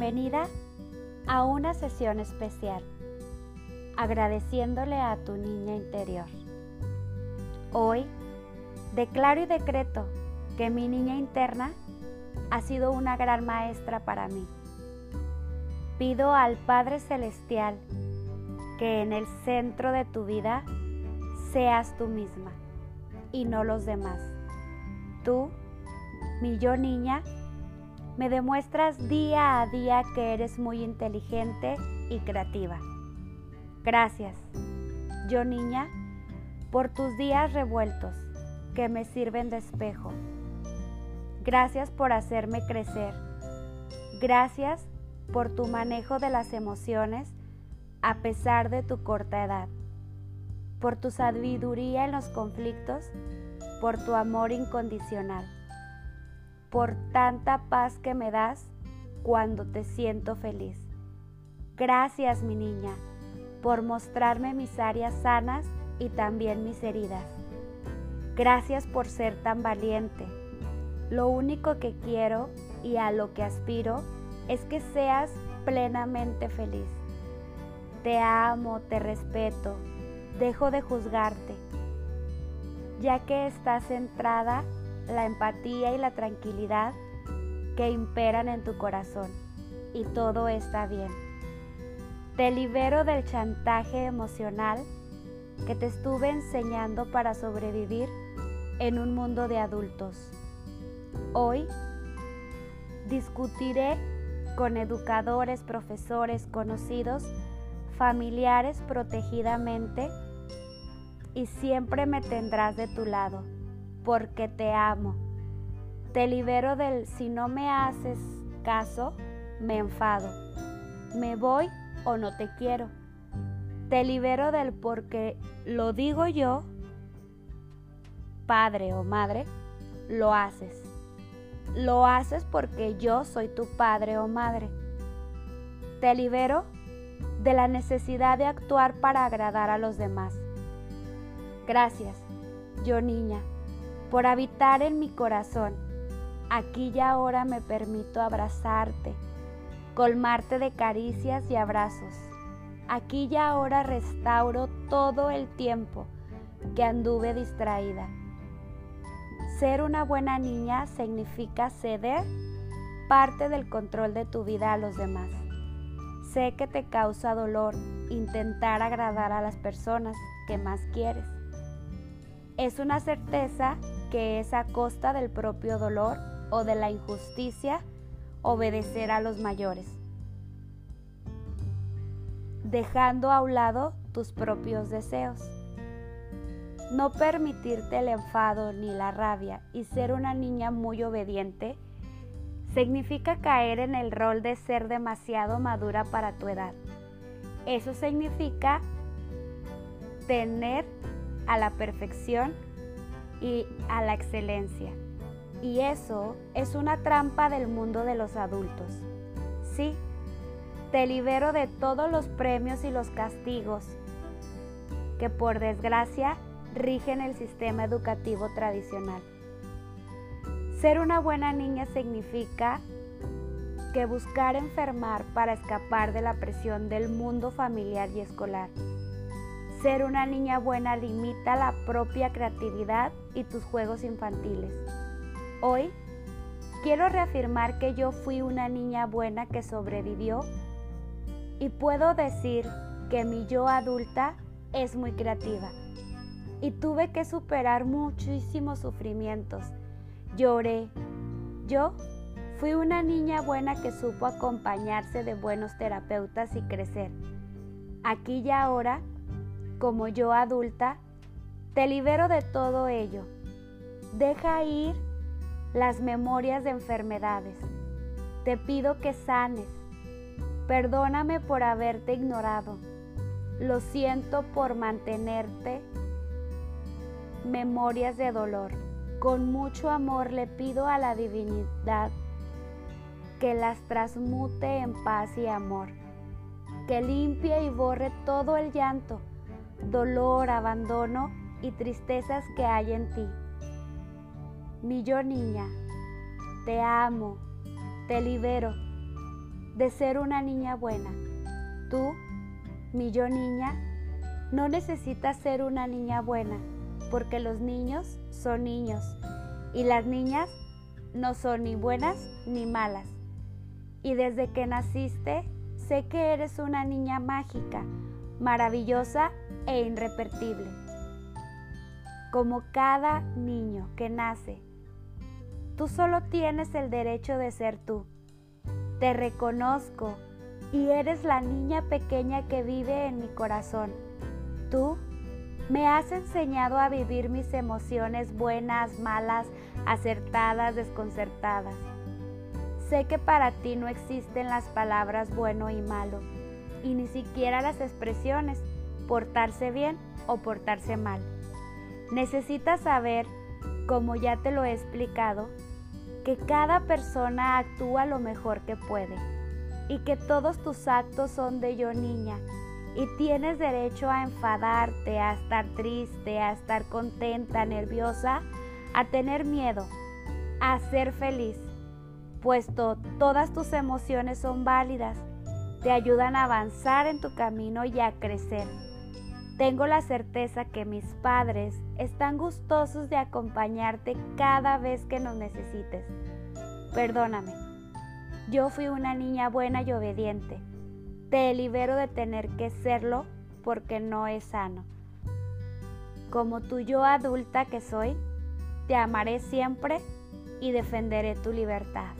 Bienvenida a una sesión especial, agradeciéndole a tu niña interior. Hoy declaro y decreto que mi niña interna ha sido una gran maestra para mí. Pido al Padre Celestial que en el centro de tu vida seas tú misma y no los demás. Tú, mi yo niña, me demuestras día a día que eres muy inteligente y creativa. Gracias, yo niña, por tus días revueltos que me sirven de espejo. Gracias por hacerme crecer. Gracias por tu manejo de las emociones a pesar de tu corta edad. Por tu sabiduría en los conflictos, por tu amor incondicional por tanta paz que me das cuando te siento feliz. Gracias, mi niña, por mostrarme mis áreas sanas y también mis heridas. Gracias por ser tan valiente. Lo único que quiero y a lo que aspiro es que seas plenamente feliz. Te amo, te respeto, dejo de juzgarte, ya que estás centrada la empatía y la tranquilidad que imperan en tu corazón y todo está bien. Te libero del chantaje emocional que te estuve enseñando para sobrevivir en un mundo de adultos. Hoy discutiré con educadores, profesores, conocidos, familiares protegidamente y siempre me tendrás de tu lado porque te amo. Te libero del si no me haces caso, me enfado. Me voy o no te quiero. Te libero del porque lo digo yo, padre o madre, lo haces. Lo haces porque yo soy tu padre o madre. Te libero de la necesidad de actuar para agradar a los demás. Gracias, yo niña por habitar en mi corazón. Aquí y ahora me permito abrazarte, colmarte de caricias y abrazos. Aquí y ahora restauro todo el tiempo que anduve distraída. Ser una buena niña significa ceder parte del control de tu vida a los demás. Sé que te causa dolor intentar agradar a las personas que más quieres. Es una certeza que es a costa del propio dolor o de la injusticia obedecer a los mayores, dejando a un lado tus propios deseos. No permitirte el enfado ni la rabia y ser una niña muy obediente significa caer en el rol de ser demasiado madura para tu edad. Eso significa tener a la perfección y a la excelencia. Y eso es una trampa del mundo de los adultos. Sí, te libero de todos los premios y los castigos que por desgracia rigen el sistema educativo tradicional. Ser una buena niña significa que buscar enfermar para escapar de la presión del mundo familiar y escolar ser una niña buena limita la propia creatividad y tus juegos infantiles. Hoy quiero reafirmar que yo fui una niña buena que sobrevivió y puedo decir que mi yo adulta es muy creativa y tuve que superar muchísimos sufrimientos. Lloré. Yo fui una niña buena que supo acompañarse de buenos terapeutas y crecer. Aquí y ahora como yo adulta, te libero de todo ello. Deja ir las memorias de enfermedades. Te pido que sanes. Perdóname por haberte ignorado. Lo siento por mantenerte memorias de dolor. Con mucho amor le pido a la divinidad que las transmute en paz y amor, que limpie y borre todo el llanto dolor, abandono y tristezas que hay en ti. Mi yo niña, te amo, te libero de ser una niña buena. Tú, mi yo niña, no necesitas ser una niña buena, porque los niños son niños y las niñas no son ni buenas ni malas. Y desde que naciste, sé que eres una niña mágica, maravillosa e irrepetible. Como cada niño que nace, tú solo tienes el derecho de ser tú. Te reconozco y eres la niña pequeña que vive en mi corazón. Tú me has enseñado a vivir mis emociones buenas, malas, acertadas, desconcertadas. Sé que para ti no existen las palabras bueno y malo, y ni siquiera las expresiones portarse bien o portarse mal. Necesitas saber, como ya te lo he explicado, que cada persona actúa lo mejor que puede y que todos tus actos son de yo niña y tienes derecho a enfadarte, a estar triste, a estar contenta, nerviosa, a tener miedo, a ser feliz, puesto todas tus emociones son válidas, te ayudan a avanzar en tu camino y a crecer. Tengo la certeza que mis padres están gustosos de acompañarte cada vez que nos necesites. Perdóname, yo fui una niña buena y obediente te libero de tener que serlo porque no es sano. Como tu yo adulta que soy, te amaré siempre y defenderé tu libertad.